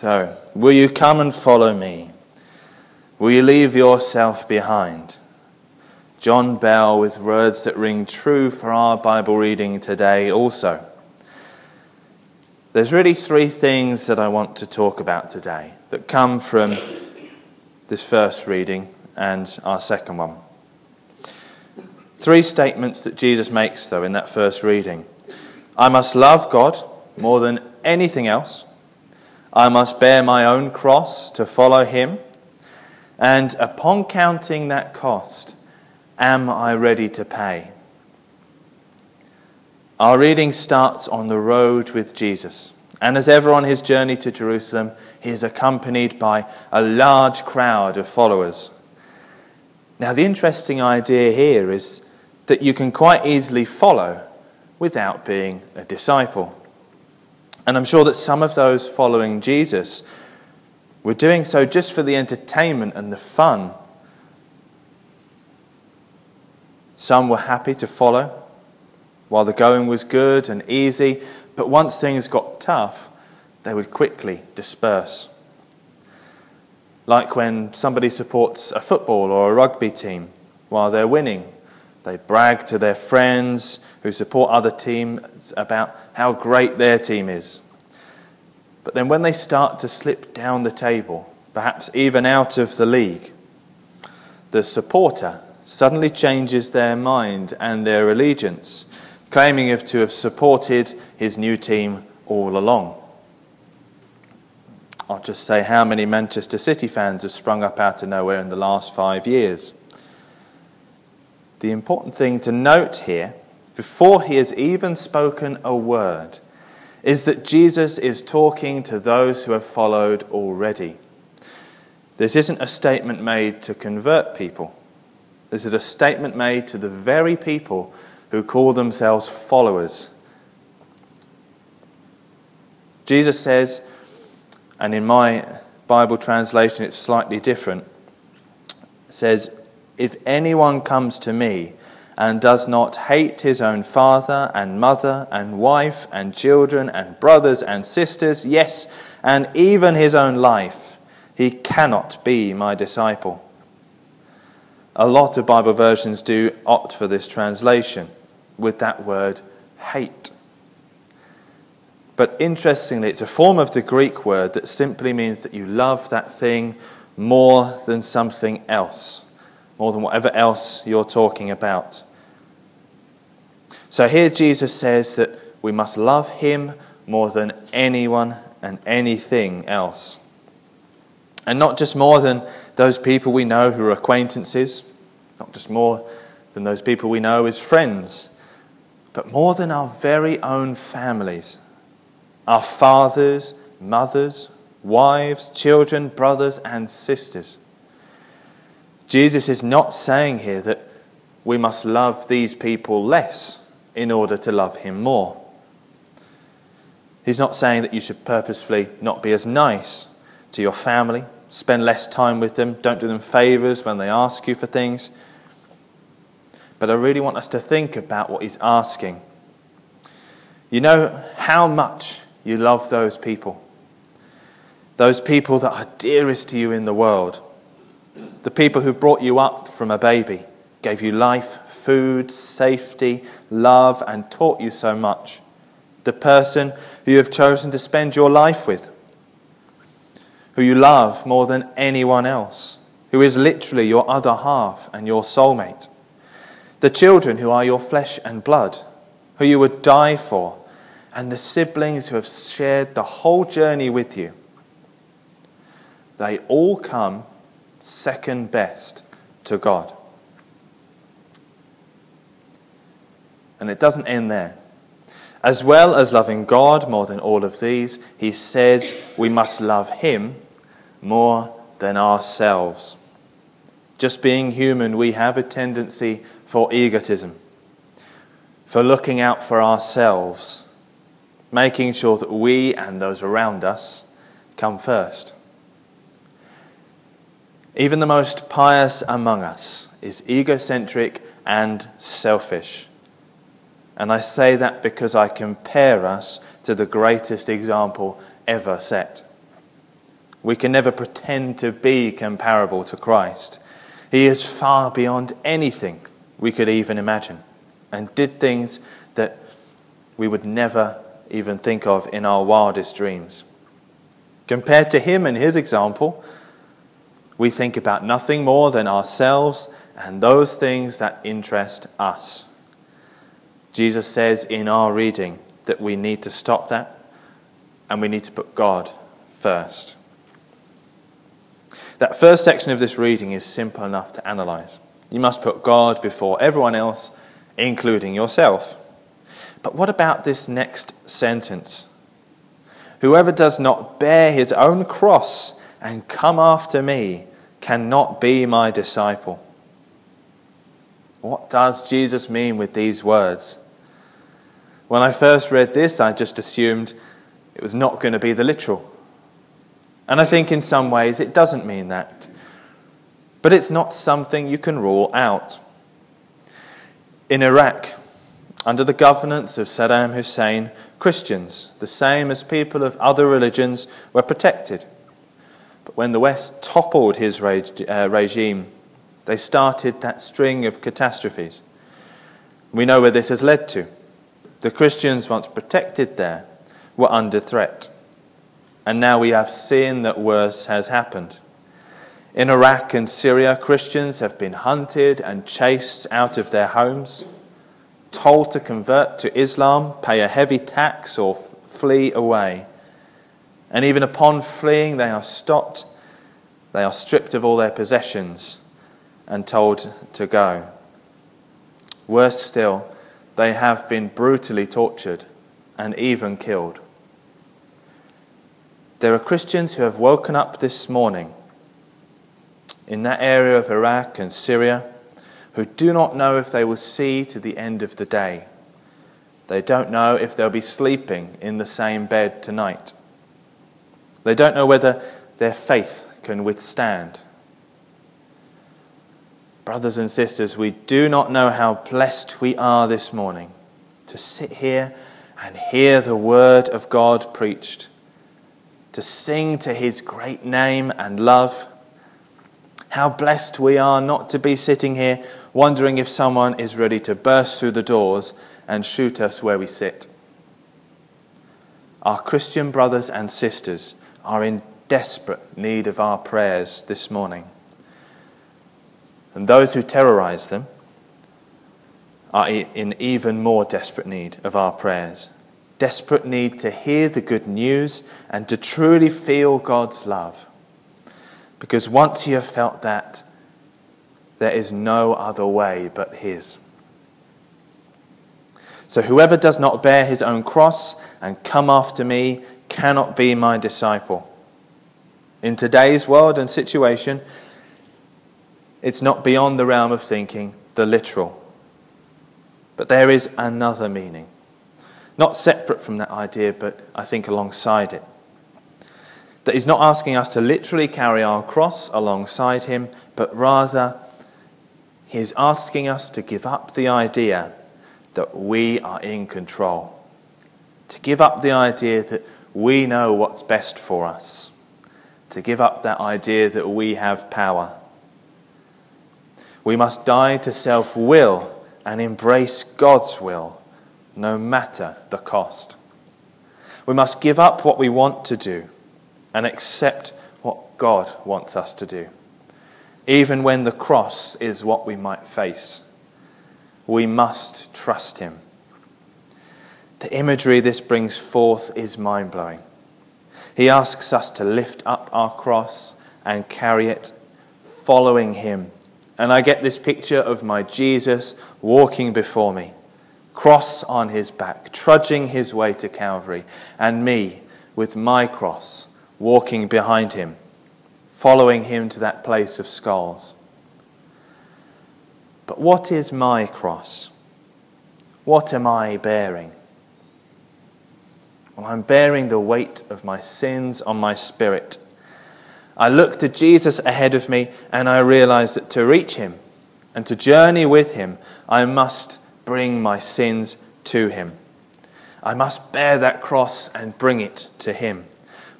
So, will you come and follow me? Will you leave yourself behind? John Bell with words that ring true for our Bible reading today also. There's really three things that I want to talk about today that come from this first reading and our second one. Three statements that Jesus makes, though, in that first reading I must love God more than anything else. I must bear my own cross to follow him. And upon counting that cost, am I ready to pay? Our reading starts on the road with Jesus. And as ever on his journey to Jerusalem, he is accompanied by a large crowd of followers. Now, the interesting idea here is that you can quite easily follow without being a disciple. And I'm sure that some of those following Jesus were doing so just for the entertainment and the fun. Some were happy to follow while the going was good and easy, but once things got tough, they would quickly disperse. Like when somebody supports a football or a rugby team while they're winning, they brag to their friends who support other teams about how great their team is. But then when they start to slip down the table, perhaps even out of the league, the supporter suddenly changes their mind and their allegiance claiming to have supported his new team all along. I'll just say how many Manchester City fans have sprung up out of nowhere in the last five years. The important thing to note here, before he has even spoken a word, is that Jesus is talking to those who have followed already. This isn't a statement made to convert people. This is a statement made to the very people who call themselves followers. Jesus says, and in my Bible translation it's slightly different, says, If anyone comes to me and does not hate his own father and mother and wife and children and brothers and sisters, yes, and even his own life, he cannot be my disciple. A lot of Bible versions do opt for this translation with that word hate. But interestingly, it's a form of the Greek word that simply means that you love that thing more than something else, more than whatever else you're talking about. So here Jesus says that we must love him more than anyone and anything else. And not just more than those people we know who are acquaintances, not just more than those people we know as friends, but more than our very own families, our fathers, mothers, wives, children, brothers, and sisters. Jesus is not saying here that we must love these people less in order to love him more. He's not saying that you should purposefully not be as nice to your family, spend less time with them, don't do them favors when they ask you for things. But I really want us to think about what he's asking. You know how much you love those people. Those people that are dearest to you in the world. The people who brought you up from a baby, gave you life, food, safety, love, and taught you so much. The person who you have chosen to spend your life with, who you love more than anyone else, who is literally your other half and your soulmate the children who are your flesh and blood, who you would die for, and the siblings who have shared the whole journey with you. They all come second best to God. And it doesn't end there. As well as loving God more than all of these, he says we must love him more than ourselves. Just being human, we have a tendency for egotism, for looking out for ourselves, making sure that we and those around us come first. Even the most pious among us is egocentric and selfish. And I say that because I compare us to the greatest example ever set We can never pretend to be comparable to Christ. He is far beyond anything we could even imagine and did things that we would never even think of in our wildest dreams. Compared to him and his example, we think about nothing more than ourselves and those things that interest us. Jesus says in our reading that we need to stop that and we need to put God first. That first section of this reading is simple enough to analyze. You must put God before everyone else, including yourself. But what about this next sentence? Whoever does not bear his own cross and come after me cannot be my disciple. What does Jesus mean with these words? When I first read this, I just assumed it was not going to be the literal. And I think in some ways it doesn't mean that. But it's not something you can rule out. In Iraq, under the governance of Saddam Hussein, Christians, the same as people of other religions, were protected. But when the West toppled his uh, regime, they started that string of catastrophes. We know where this has led to. The Christians, once protected there, were under threat. And now we have seen that worse has happened. In Iraq and Syria, Christians have been hunted and chased out of their homes, told to convert to Islam, pay a heavy tax, or flee away. And even upon fleeing, they are stopped, they are stripped of all their possessions, and told to go. Worse still, they have been brutally tortured and even killed. There are Christians who have woken up this morning in that area of Iraq and Syria who do not know if they will see to the end of the day. They don't know if they'll be sleeping in the same bed tonight. They don't know whether their faith can withstand. Brothers and sisters, we do not know how blessed we are this morning to sit here and hear the word of God preached to sing to his great name and love. How blessed we are not to be sitting here wondering if someone is ready to burst through the doors and shoot us where we sit. Our Christian brothers and sisters are in desperate need of our prayers this morning. And those who terrorize them are in even more desperate need of our prayers desperate need to hear the good news and to truly feel God's love. Because once you have felt that, there is no other way but His. So whoever does not bear his own cross and come after me cannot be my disciple. In today's world and situation, it's not beyond the realm of thinking the literal. But there is another meaning. Not separate from that idea, but I think alongside it. That he's not asking us to literally carry our cross alongside him, but rather he's asking us to give up the idea that we are in control. To give up the idea that we know what's best for us. To give up that idea that we have power. We must die to self will and embrace God's will no matter the cost. We must give up what we want to do and accept what God wants us to do, even when the cross is what we might face. We must trust Him. The imagery this brings forth is mind blowing. He asks us to lift up our cross and carry it, following Him. And I get this picture of my Jesus walking before me cross on his back, trudging his way to Calvary, and me with my cross walking behind him, following him to that place of skulls. But what is my cross? What am I bearing? Well, I'm bearing the weight of my sins on my spirit. I look to Jesus ahead of me and I realize that to reach him and to journey with him, I must bring my sins to him. I must bear that cross and bring it to him.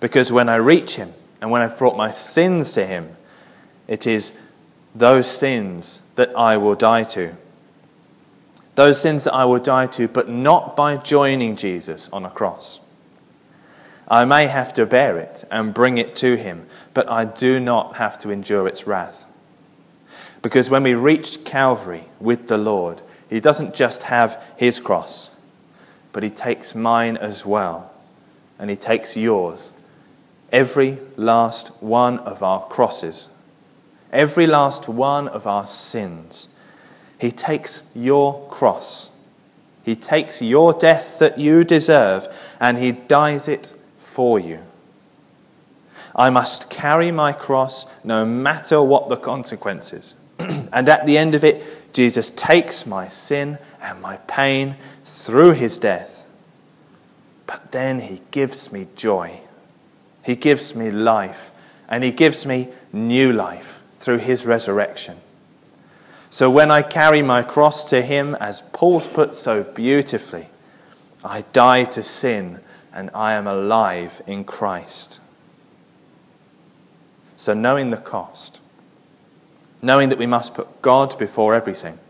Because when I reach him, And when I've brought my sins to him, it is those sins that I will die to. Those sins that I will die to, but not by joining Jesus on a cross. I may have to bear it and bring it to him, but I do not have to endure its wrath. Because when we reach Calvary with the Lord, he doesn't just have his cross, but he takes mine as well, and he takes yours. Every last one of our crosses, every last one of our sins. He takes your cross. He takes your death that you deserve, and he dies it for you. I must carry my cross no matter what the consequences. and at the end of it, Jesus takes my sin and my pain through his death. But then he gives me joy. He gives me life. And he gives me new life through his resurrection. So when I carry my cross to him, as Paul put so beautifully, I die to sin and I am alive in Christ. So knowing the cost, knowing that we must put God before everything,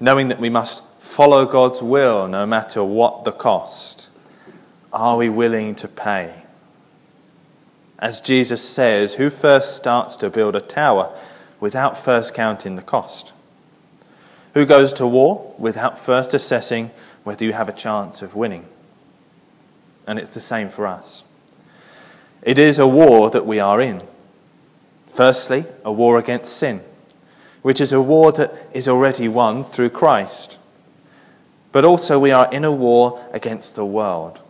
knowing that we must follow God's will no matter what the cost, are we willing to pay? As Jesus says, who first starts to build a tower without first counting the cost? Who goes to war without first assessing whether you have a chance of winning? And it's the same for us. It is a war that we are in. Firstly, a war against sin, which is a war that is already won through Christ. But also, we are in a war against the world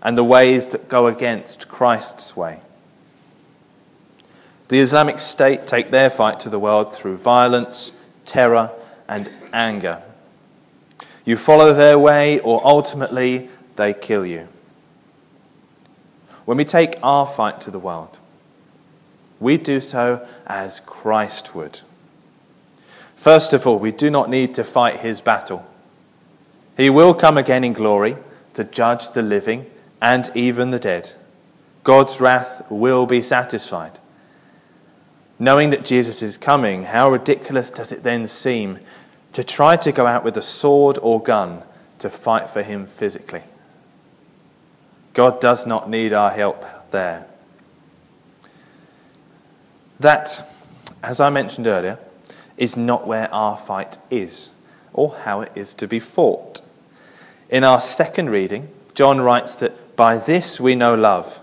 and the ways that go against Christ's way. The Islamic State take their fight to the world through violence, terror, and anger. You follow their way, or ultimately, they kill you. When we take our fight to the world, we do so as Christ would. First of all, we do not need to fight his battle. He will come again in glory to judge the living and even the dead. God's wrath will be satisfied. Knowing that Jesus is coming, how ridiculous does it then seem to try to go out with a sword or gun to fight for him physically? God does not need our help there. That, as I mentioned earlier, is not where our fight is or how it is to be fought. In our second reading, John writes that by this we know love,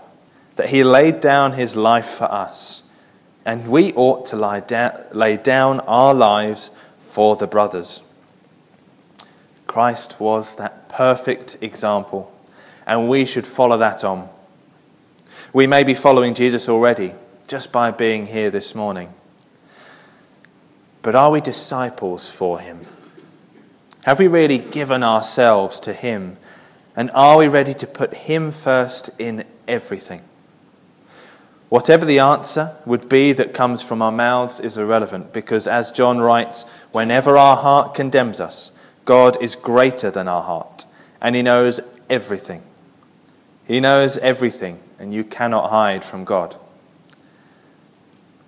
that he laid down his life for us, and we ought to lie lay down our lives for the brothers. Christ was that perfect example, and we should follow that on. We may be following Jesus already just by being here this morning. But are we disciples for him? Have we really given ourselves to him? And are we ready to put him first in everything? Whatever the answer would be that comes from our mouths is irrelevant because, as John writes, whenever our heart condemns us, God is greater than our heart and he knows everything. He knows everything, and you cannot hide from God.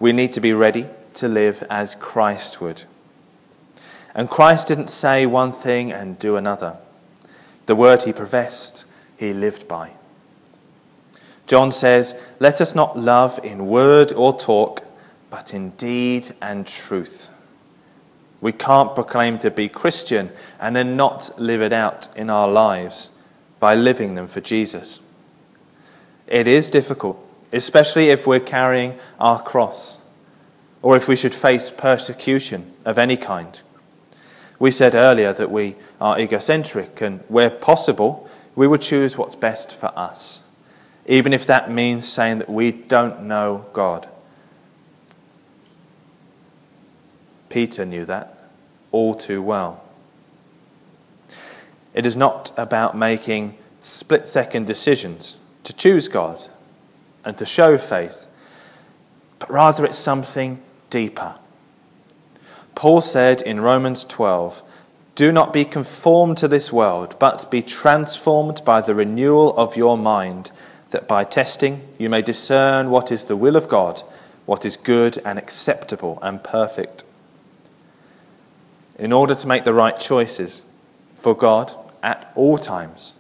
We need to be ready to live as Christ would. And Christ didn't say one thing and do another. The word he professed, he lived by. John says, Let us not love in word or talk, but in deed and truth. We can't proclaim to be Christian and then not live it out in our lives by living them for Jesus. It is difficult especially if we're carrying our cross or if we should face persecution of any kind. We said earlier that we are egocentric and, where possible, we would choose what's best for us, even if that means saying that we don't know God. Peter knew that all too well. It is not about making split second decisions to choose God and to show faith, but rather it's something deeper. Paul said in Romans 12, Do not be conformed to this world, but be transformed by the renewal of your mind, that by testing you may discern what is the will of God, what is good and acceptable and perfect. In order to make the right choices for God at all times,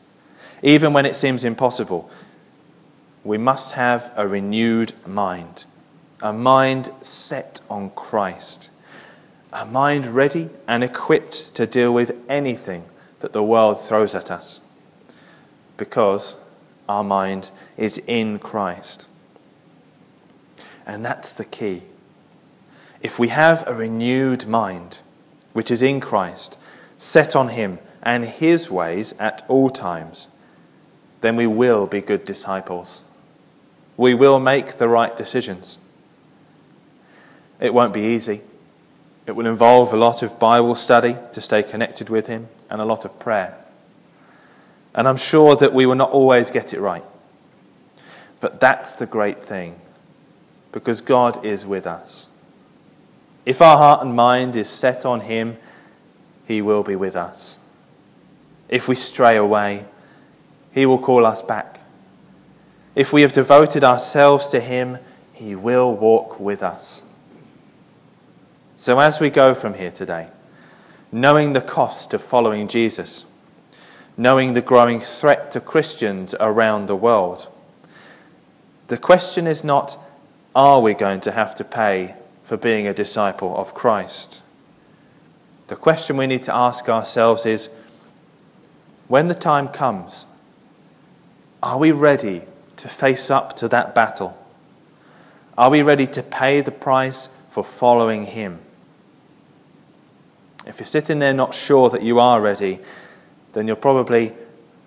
even when it seems impossible, we must have a renewed mind, a mind set on Christ, a mind ready and equipped to deal with anything that the world throws at us, because our mind is in Christ. And that's the key. If we have a renewed mind, which is in Christ, set on Him and His ways at all times, then we will be good disciples. We will make the right decisions. It won't be easy. It will involve a lot of Bible study to stay connected with Him and a lot of prayer. And I'm sure that we will not always get it right. But that's the great thing, because God is with us. If our heart and mind is set on Him, He will be with us. If we stray away, He will call us back. If we have devoted ourselves to Him, He will walk with us. So as we go from here today, knowing the cost of following Jesus, knowing the growing threat to Christians around the world, the question is not, are we going to have to pay for being a disciple of Christ? The question we need to ask ourselves is, when the time comes, are we ready to face up to that battle? Are we ready to pay the price for following Him? If you're sitting there not sure that you are ready, then you're probably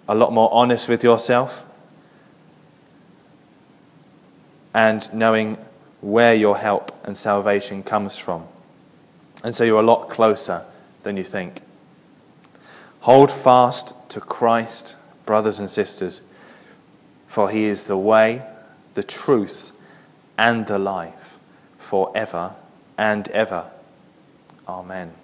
a lot more honest with yourself and knowing where your help and salvation comes from. And so you're a lot closer than you think. Hold fast to Christ, brothers and sisters, for he is the way, the truth, and the life forever and ever. Amen.